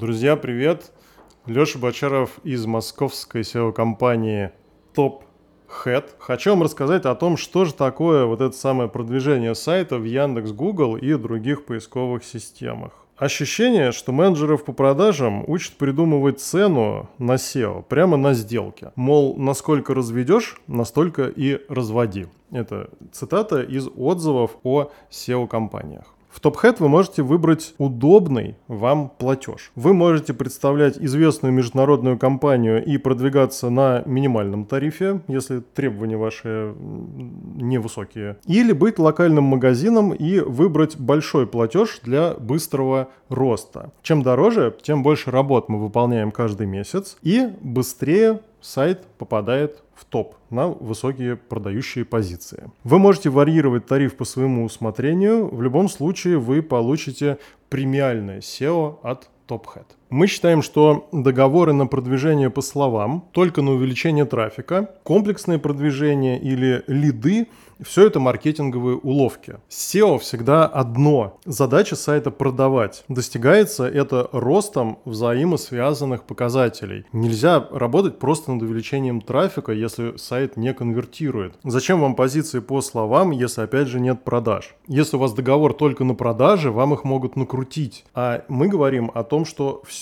Друзья, привет! Леша Бочаров из московской SEO-компании Top Head. Хочу вам рассказать о том, что же такое вот это самое продвижение сайта в Яндекс, Google и других поисковых системах. Ощущение, что менеджеров по продажам учат придумывать цену на SEO прямо на сделке. Мол, насколько разведешь, настолько и разводи. Это цитата из отзывов о SEO-компаниях. В TopHead вы можете выбрать удобный вам платеж. Вы можете представлять известную международную компанию и продвигаться на минимальном тарифе, если требования ваши невысокие. Или быть локальным магазином и выбрать большой платеж для быстрого роста. Чем дороже, тем больше работ мы выполняем каждый месяц и быстрее сайт попадает в топ на высокие продающие позиции. Вы можете варьировать тариф по своему усмотрению. В любом случае вы получите премиальное SEO от TopHead. Мы считаем, что договоры на продвижение по словам, только на увеличение трафика, комплексное продвижение или лиды все это маркетинговые уловки. SEO всегда одно. Задача сайта продавать. Достигается это ростом взаимосвязанных показателей. Нельзя работать просто над увеличением трафика, если сайт не конвертирует. Зачем вам позиции по словам, если опять же нет продаж? Если у вас договор только на продажи, вам их могут накрутить. А мы говорим о том, что все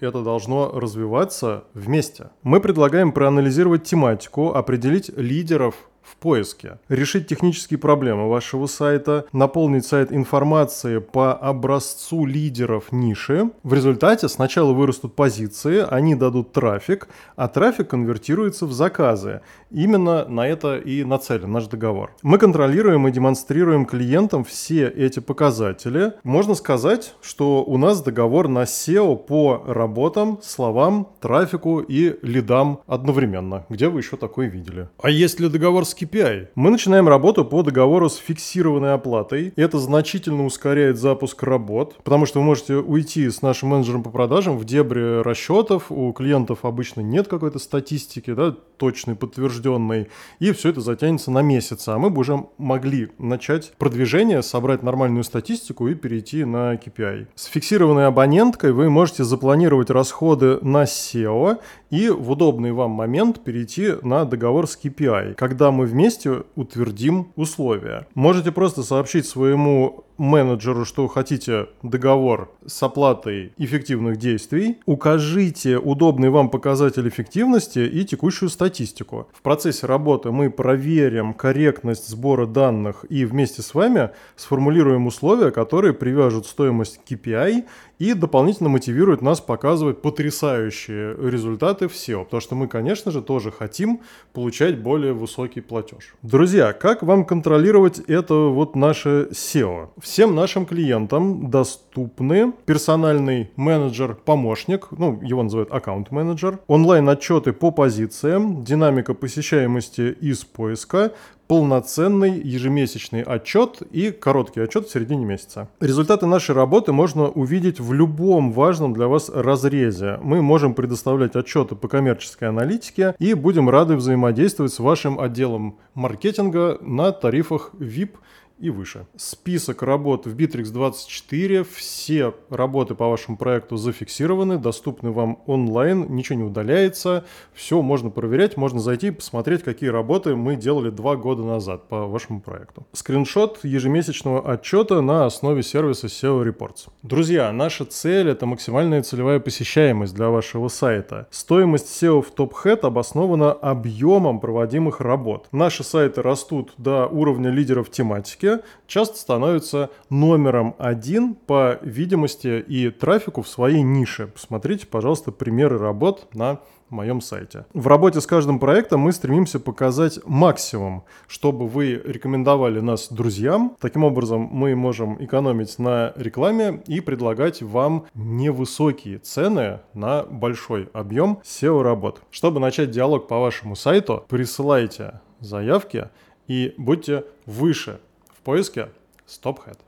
это должно развиваться вместе. Мы предлагаем проанализировать тематику, определить лидеров в поиске, решить технические проблемы вашего сайта, наполнить сайт информацией по образцу лидеров ниши. В результате сначала вырастут позиции, они дадут трафик, а трафик конвертируется в заказы. Именно на это и нацелен наш договор. Мы контролируем и демонстрируем клиентам все эти показатели. Можно сказать, что у нас договор на SEO по работам, словам, трафику и лидам одновременно. Где вы еще такое видели? А есть ли договор с KPI. Мы начинаем работу по договору с фиксированной оплатой. Это значительно ускоряет запуск работ, потому что вы можете уйти с нашим менеджером по продажам в дебри расчетов. У клиентов обычно нет какой-то статистики, да, точной, подтвержденной. И все это затянется на месяц. А мы бы уже могли начать продвижение, собрать нормальную статистику и перейти на KPI. С фиксированной абоненткой вы можете запланировать расходы на SEO и в удобный вам момент перейти на договор с KPI, когда мы вместе утвердим условия. Можете просто сообщить своему менеджеру, что хотите договор с оплатой эффективных действий, укажите удобный вам показатель эффективности и текущую статистику. В процессе работы мы проверим корректность сбора данных и вместе с вами сформулируем условия, которые привяжут стоимость KPI и дополнительно мотивируют нас показывать потрясающие результаты в SEO, потому что мы, конечно же, тоже хотим получать более высокий платеж. Друзья, как вам контролировать это вот наше SEO? Всем нашим клиентам доступны персональный менеджер-помощник, ну, его называют аккаунт-менеджер, онлайн-отчеты по позициям, динамика посещаемости из поиска, полноценный ежемесячный отчет и короткий отчет в середине месяца. Результаты нашей работы можно увидеть в любом важном для вас разрезе. Мы можем предоставлять отчеты по коммерческой аналитике и будем рады взаимодействовать с вашим отделом маркетинга на тарифах VIP и выше. Список работ в Bittrex 24. Все работы по вашему проекту зафиксированы, доступны вам онлайн, ничего не удаляется. Все можно проверять, можно зайти и посмотреть, какие работы мы делали два года назад по вашему проекту. Скриншот ежемесячного отчета на основе сервиса SEO Reports. Друзья, наша цель это максимальная целевая посещаемость для вашего сайта. Стоимость SEO в TopHead обоснована объемом проводимых работ. Наши сайты растут до уровня лидеров тематики, поиске часто становится номером один по видимости и трафику в своей нише. Посмотрите, пожалуйста, примеры работ на моем сайте. В работе с каждым проектом мы стремимся показать максимум, чтобы вы рекомендовали нас друзьям. Таким образом, мы можем экономить на рекламе и предлагать вам невысокие цены на большой объем SEO-работ. Чтобы начать диалог по вашему сайту, присылайте заявки и будьте выше поиске StopHead.